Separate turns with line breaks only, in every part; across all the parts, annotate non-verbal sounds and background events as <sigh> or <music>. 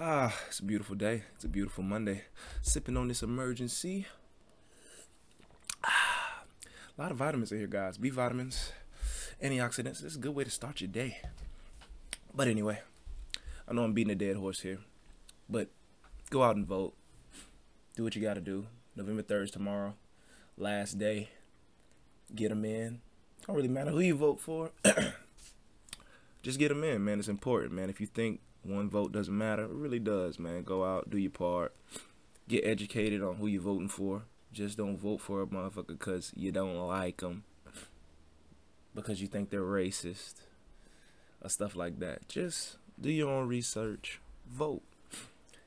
Ah, it's a beautiful day. It's a beautiful Monday. Sipping on this Emergen-C. Ah, a lot of vitamins in here, guys. B vitamins, antioxidants. Is a good way to start your day. But anyway, I know I'm beating a dead horse here, but go out and vote. Do what you got to do. November 3rd is tomorrow. Last day. Get them in. Don't really matter who you vote for. <clears throat> Just get them in, man. It's important, man. If you think one vote doesn't matter. It really does, man. Go out, do your part, get educated on who you're voting for. Just don't vote for a motherfucker because you don't like them, because you think they're racist, or stuff like that. Just do your own research. Vote.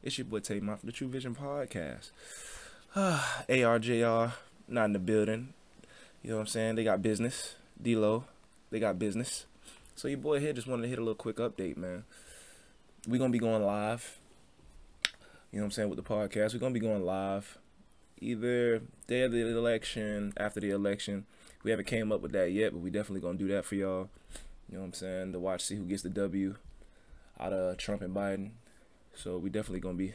It's your boy Tate Mott from the True Vision Podcast. <sighs> ARJR, not in the building. You know what I'm saying? They got business. D-Lo, they got business. So your boy here just wanted to hit a little quick update, man we're gonna be going live. You know what I'm saying with the podcast. We're gonna be going live either day of the election, after the election. We haven't came up with that yet, but we definitely gonna do that for y'all. You know what I'm saying? To watch see who gets the W out of Trump and Biden. So we definitely gonna be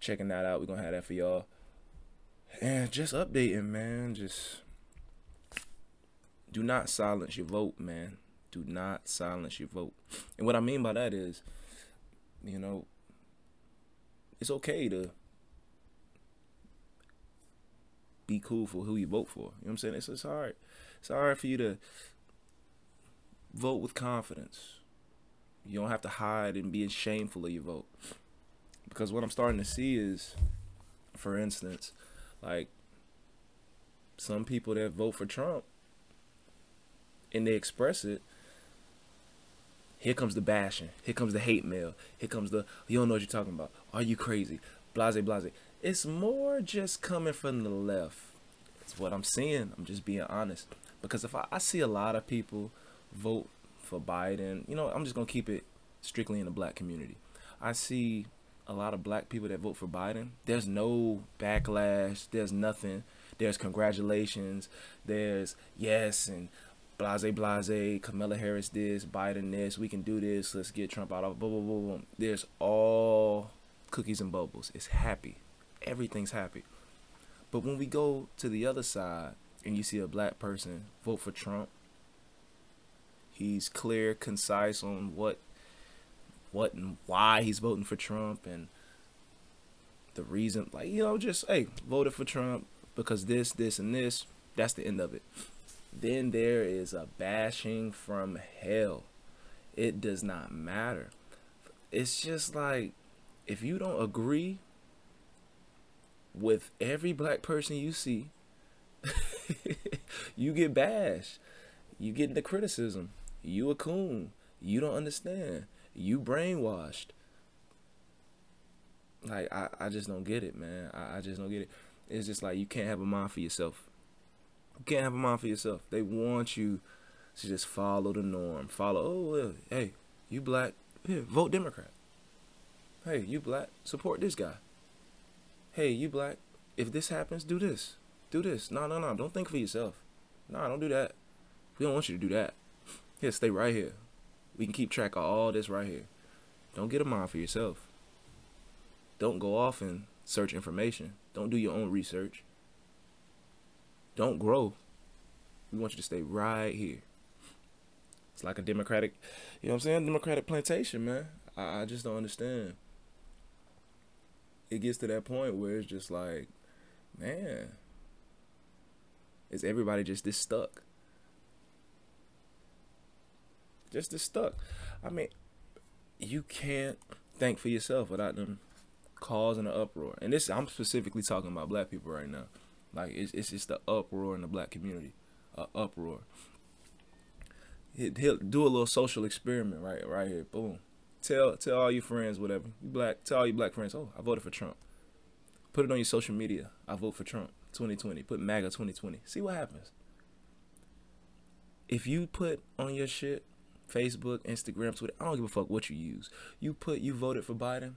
checking that out. We're gonna have that for y'all. And just updating, man. Just do not silence your vote, man. Do not silence your vote. And what I mean by that is you know, it's okay to be cool for who you vote for. You know what I'm saying? It's, it's hard. It's hard for you to vote with confidence. You don't have to hide and be shameful of your vote. Because what I'm starting to see is, for instance, like some people that vote for Trump and they express it here comes the bashing. Here comes the hate mail. Here comes the you don't know what you're talking about. Are you crazy? Blase blase. It's more just coming from the left. It's what I'm seeing. I'm just being honest. Because if I, I see a lot of people vote for Biden, you know, I'm just gonna keep it strictly in the black community. I see a lot of black people that vote for Biden. There's no backlash. There's nothing. There's congratulations. There's yes and blase blase, Kamala Harris this, Biden this, we can do this, let's get Trump out of blah blah blah blah. There's all cookies and bubbles. It's happy. Everything's happy. But when we go to the other side and you see a black person vote for Trump, he's clear, concise on what what and why he's voting for Trump and the reason like you know just hey voted for Trump because this this and this that's the end of it then there is a bashing from hell. It does not matter. It's just like if you don't agree with every black person you see, <laughs> you get bashed. You get the criticism. You a coon. You don't understand. You brainwashed. Like I, I just don't get it, man. I, I just don't get it. It's just like you can't have a mind for yourself. You can't have a mind for yourself. They want you to just follow the norm. Follow, oh, hey, you black, vote Democrat. Hey, you black, support this guy. Hey, you black, if this happens, do this. Do this. No, no, no. Don't think for yourself. No, don't do that. We don't want you to do that. Here, stay right here. We can keep track of all this right here. Don't get a mind for yourself. Don't go off and search information. Don't do your own research. Don't grow. We want you to stay right here. It's like a democratic, you know what I'm saying? Democratic plantation, man. I, I just don't understand. It gets to that point where it's just like, man, is everybody just this stuck? Just this stuck. I mean, you can't think for yourself without them causing an uproar. And this, I'm specifically talking about black people right now. Like it's it's just the uproar in the black community, uh, uproar. He'll do a little social experiment right right here. Boom. Tell tell all your friends whatever. You black. Tell all your black friends. Oh, I voted for Trump. Put it on your social media. I vote for Trump 2020. Put MAGA 2020. See what happens. If you put on your shit, Facebook, Instagram, Twitter, I don't give a fuck what you use. You put you voted for Biden.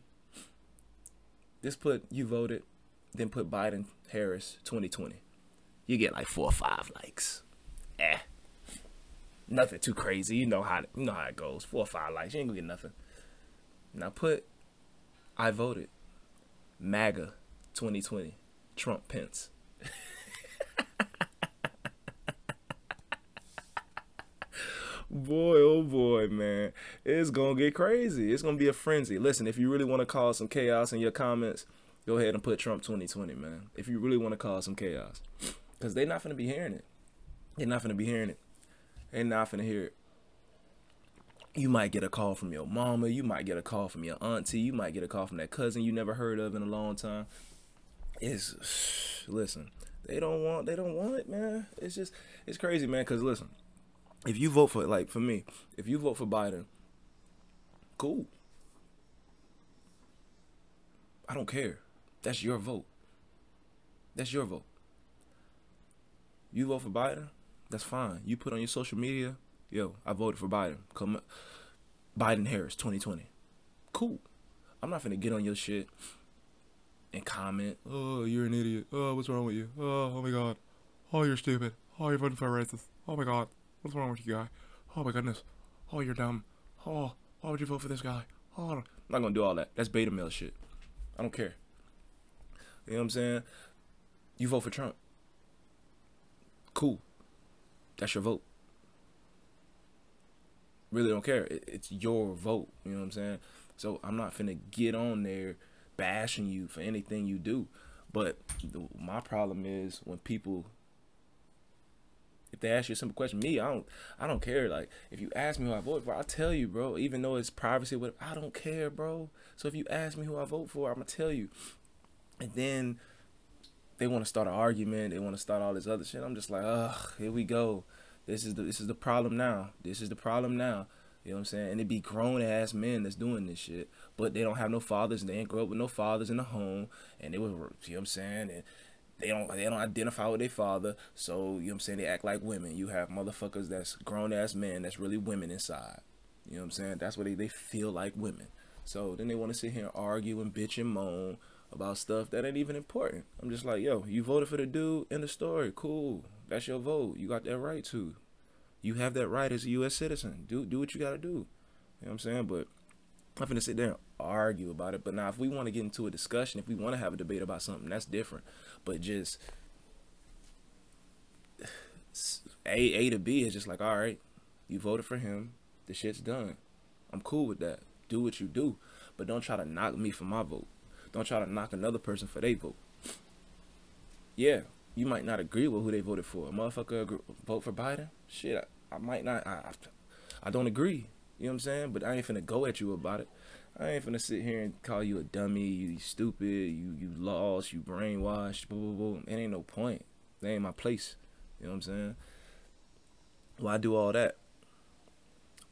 Just put you voted then put Biden Harris 2020. You get like four or five likes. Eh. Nothing too crazy. You know how you know how it goes. Four or five likes. You ain't gonna get nothing. Now put I voted. MAGA 2020. Trump Pence. <laughs> boy, oh boy, man. It's going to get crazy. It's going to be a frenzy. Listen, if you really want to cause some chaos in your comments, go ahead and put Trump 2020, man. If you really want to cause some chaos. Because they're not going to be hearing it. They're not going to be hearing it. They're not going to hear it. You might get a call from your mama. You might get a call from your auntie. You might get a call from that cousin you never heard of in a long time. It's <sighs> listen. They don't want. They don't want it, man. It's just. It's crazy, man. Cause listen, if you vote for like for me, if you vote for Biden, cool. I don't care. That's your vote. That's your vote. You vote for Biden, that's fine. You put on your social media, yo, I voted for Biden. Come Biden Harris 2020. Cool. I'm not gonna get on your shit and comment, oh, you're an idiot. Oh, what's wrong with you? Oh, oh my god. Oh, you're stupid. Oh, you're voting for a racist. Oh my god. What's wrong with you, guy? Oh my goodness. Oh, you're dumb. Oh, why would you vote for this guy? Oh, I'm not gonna do all that. That's beta male shit. I don't care. You know what I'm saying? You vote for Trump. Cool. That's your vote. Really don't care. it's your vote. You know what I'm saying? So I'm not finna get on there bashing you for anything you do. But the, my problem is when people if they ask you a simple question, me, I don't, I don't care. Like, if you ask me who I vote for, I'll tell you, bro. Even though it's privacy, but I don't care, bro. So if you ask me who I vote for, I'm gonna tell you. And then they want to start an argument. They want to start all this other shit. I'm just like, ugh, here we go. This is the this is the problem now. This is the problem now. You know what I'm saying? And it be grown ass men that's doing this shit, but they don't have no fathers and they ain't grow up with no fathers in the home, and they were, you know what I'm saying? And they don't they don't identify with their father, so you know what I'm saying they act like women. You have motherfuckers that's grown ass men that's really women inside. You know what I'm saying? That's what they, they feel like women. So then they want to sit here and argue and bitch and moan about stuff that ain't even important. I'm just like, yo, you voted for the dude in the story. Cool. That's your vote. You got that right to. You have that right as a US citizen. Do do what you gotta do. You know what I'm saying? But I'm gonna sit there and argue about it. But now if we want to get into a discussion, if we want to have a debate about something, that's different. But just <sighs> A A to B is just like, all right, you voted for him, the shit's done. I'm cool with that. Do what you do. But don't try to knock me for my vote. Don't try to knock another person for their vote. Yeah, you might not agree with who they voted for. A motherfucker agree, vote for Biden? Shit, I, I might not. I, I, I don't agree. You know what I'm saying? But I ain't finna go at you about it. I ain't finna sit here and call you a dummy, you stupid, you you lost, you brainwashed, blah blah blah. It ain't no point. That ain't my place. You know what I'm saying? Well, do all that.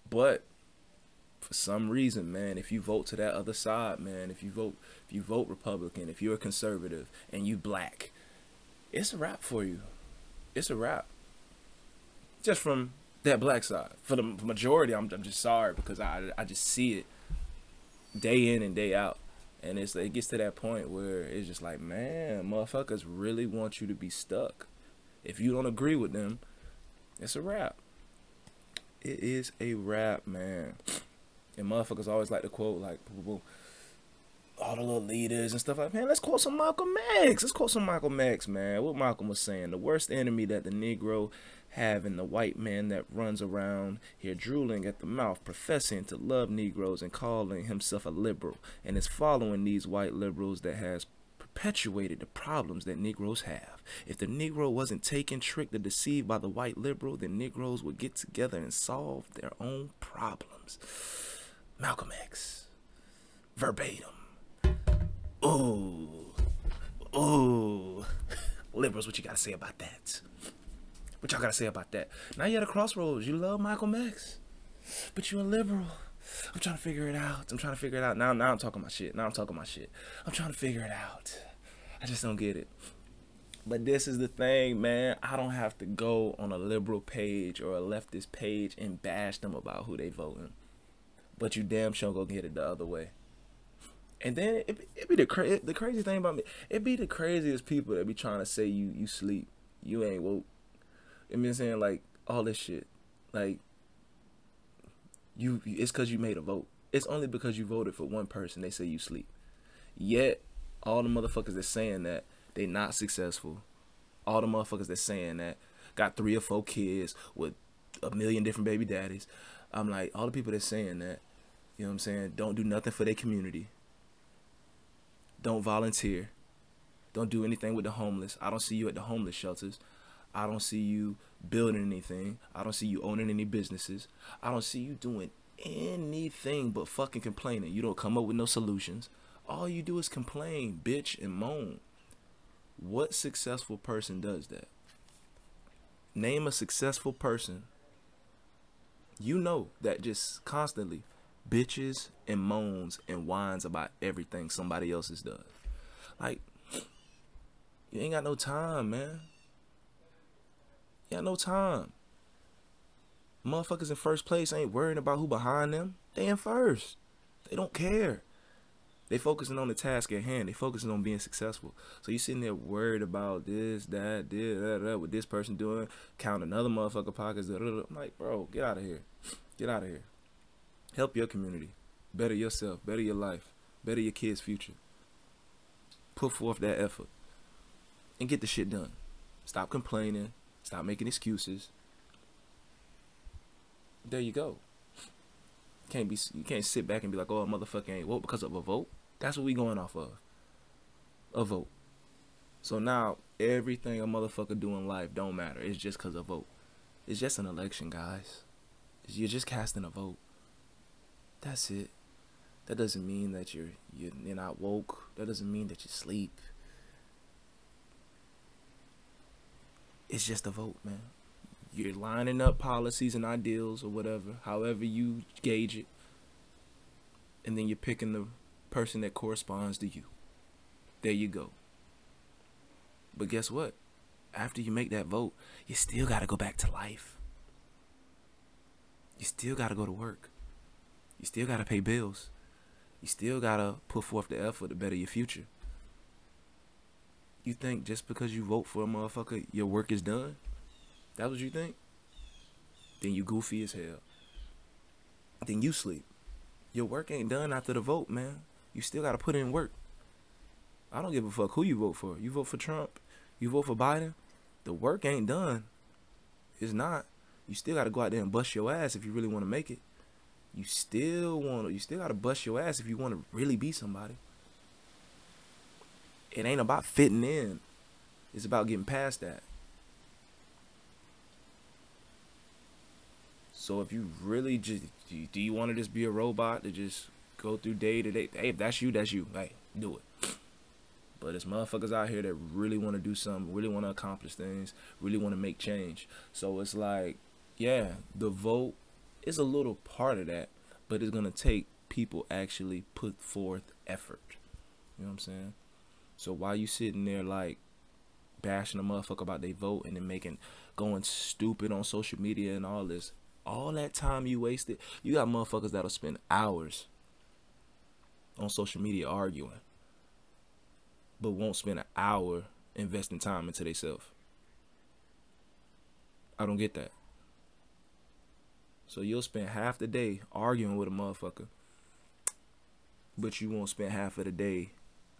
But for some reason, man, if you vote to that other side, man, if you vote if you vote Republican, if you're a conservative and you black, it's a wrap for you. It's a wrap. Just from that black side. For the majority, I'm, I'm just sorry because I, I just see it day in and day out. And it's it gets to that point where it's just like, man, motherfuckers really want you to be stuck. If you don't agree with them, it's a wrap. It is a wrap, man. And motherfuckers always like to quote like, all the little leaders and stuff like, man, let's quote some Malcolm X. Let's quote some Malcolm X, man. What Malcolm was saying, the worst enemy that the Negro have in the white man that runs around here drooling at the mouth, professing to love Negroes and calling himself a liberal, and is following these white liberals that has perpetuated the problems that Negroes have. If the Negro wasn't taken, tricked, or deceived by the white liberal, then Negroes would get together and solve their own problems. Malcolm X. Verbatim. Ooh. Ooh. Liberals, what you gotta say about that? What y'all gotta say about that? Now you're at a crossroads. You love Malcolm X, but you're a liberal. I'm trying to figure it out. I'm trying to figure it out. Now, now I'm talking my shit. Now I'm talking my shit. I'm trying to figure it out. I just don't get it. But this is the thing, man. I don't have to go on a liberal page or a leftist page and bash them about who they voting. But you damn sure go get it the other way. And then it, it be the cra- the crazy thing about me. It be the craziest people that be trying to say you you sleep, you ain't woke. I mean, saying like all this shit, like you. It's because you made a vote. It's only because you voted for one person. They say you sleep. Yet, all the motherfuckers that saying that they not successful. All the motherfuckers that saying that got three or four kids with a million different baby daddies. I'm like, all the people that saying that, you know what I'm saying, don't do nothing for their community. Don't volunteer. Don't do anything with the homeless. I don't see you at the homeless shelters. I don't see you building anything. I don't see you owning any businesses. I don't see you doing anything but fucking complaining. You don't come up with no solutions. All you do is complain, bitch, and moan. What successful person does that? Name a successful person. You know that just constantly bitches and moans and whines about everything somebody else has done. Like, you ain't got no time, man. You got no time. Motherfuckers in first place ain't worrying about who behind them. They in first. They don't care. They focusing on the task at hand. They focusing on being successful. So you sitting there worried about this, that, this, that, that, what this person doing, count another motherfucker pockets. Da, da, da. I'm like, bro, get out of here. Get out of here. Help your community. Better yourself. Better your life. Better your kids' future. Put forth that effort. And get the shit done. Stop complaining. Stop making excuses. There you go. Can't be you can't sit back and be like, oh, a motherfucker ain't vote because of a vote. That's what we going off of. A vote. So now everything a motherfucker do in life don't matter. It's just cause of vote. It's just an election, guys. You're just casting a vote. That's it. That doesn't mean that you're you're, not woke. That doesn't mean that you sleep. It's just a vote, man. You're lining up policies and ideals or whatever, however you gauge it. And then you're picking the person that corresponds to you. There you go. But guess what? After you make that vote, you still got to go back to life. You still got to go to work. You still got to pay bills. You still got to put forth the effort to better your future. You think just because you vote for a motherfucker, your work is done? That's what you think? Then you goofy as hell. Then you sleep. Your work ain't done after the vote, man. You still got to put in work. I don't give a fuck who you vote for. You vote for Trump, you vote for Biden. The work ain't done. It's not. You still got to go out there and bust your ass if you really want to make it. You still want to. You still got to bust your ass if you want to really be somebody. It ain't about fitting in. It's about getting past that. So if you really just do you want to just be a robot to just go through day to day? Hey, if that's you, that's you. Hey, do it. But there's motherfuckers out here that really want to do something, really want to accomplish things, really want to make change. So it's like, yeah, the vote is a little part of that, but it's gonna take people actually put forth effort. You know what I'm saying? So while you sitting there like bashing a motherfucker about they vote and then making going stupid on social media and all this, all that time you wasted, you got motherfuckers that'll spend hours on social media arguing, but won't spend an hour investing time into themselves. I don't get that. So you'll spend half the day arguing with a motherfucker, but you won't spend half of the day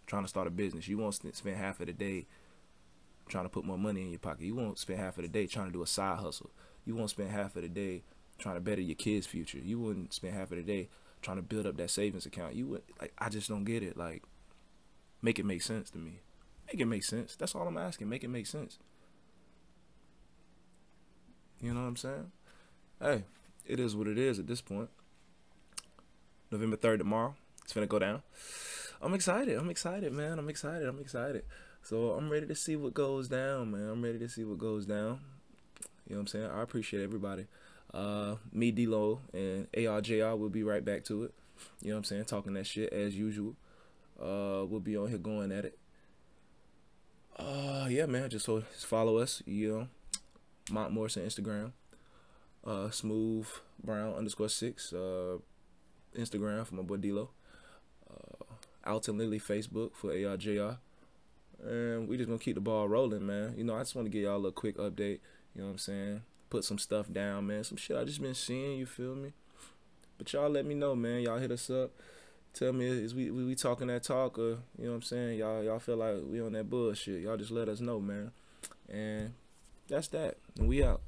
trying to start a business. You won't spend half of the day trying to put more money in your pocket. You won't spend half of the day trying to do a side hustle. You won't spend half of the day trying to better your kids' future. You wouldn't spend half of the day trying to build up that savings account. You would like I just don't get it. Like make it make sense to me. Make it make sense. That's all I'm asking. Make it make sense. You know what I'm saying? Hey, it is what it is at this point. November 3rd tomorrow. It's gonna go down. I'm excited. I'm excited, man. I'm excited. I'm excited. So I'm ready to see what goes down, man. I'm ready to see what goes down. You know what I'm saying? I appreciate everybody. Uh, me, D-Lo, and ARJR will be right back to it. You know what I'm saying? Talking that shit as usual. Uh, we'll be on here going at it. Uh, yeah, man. Just follow us. You know, Mont Morrison Instagram. Uh, smooth brown underscore six. Uh, Instagram for my boy D-Lo. Uh, Alton Lily Facebook for ARJR. And we just gonna keep the ball rolling, man. You know, I just want to give y'all a quick update. You know what I'm saying? put some stuff down, man. Some shit I just been seeing, you feel me? But y'all let me know, man. Y'all hit us up. Tell me is we, we we talking that talk or you know what I'm saying? Y'all y'all feel like we on that bullshit. Y'all just let us know, man. And that's that. And we out.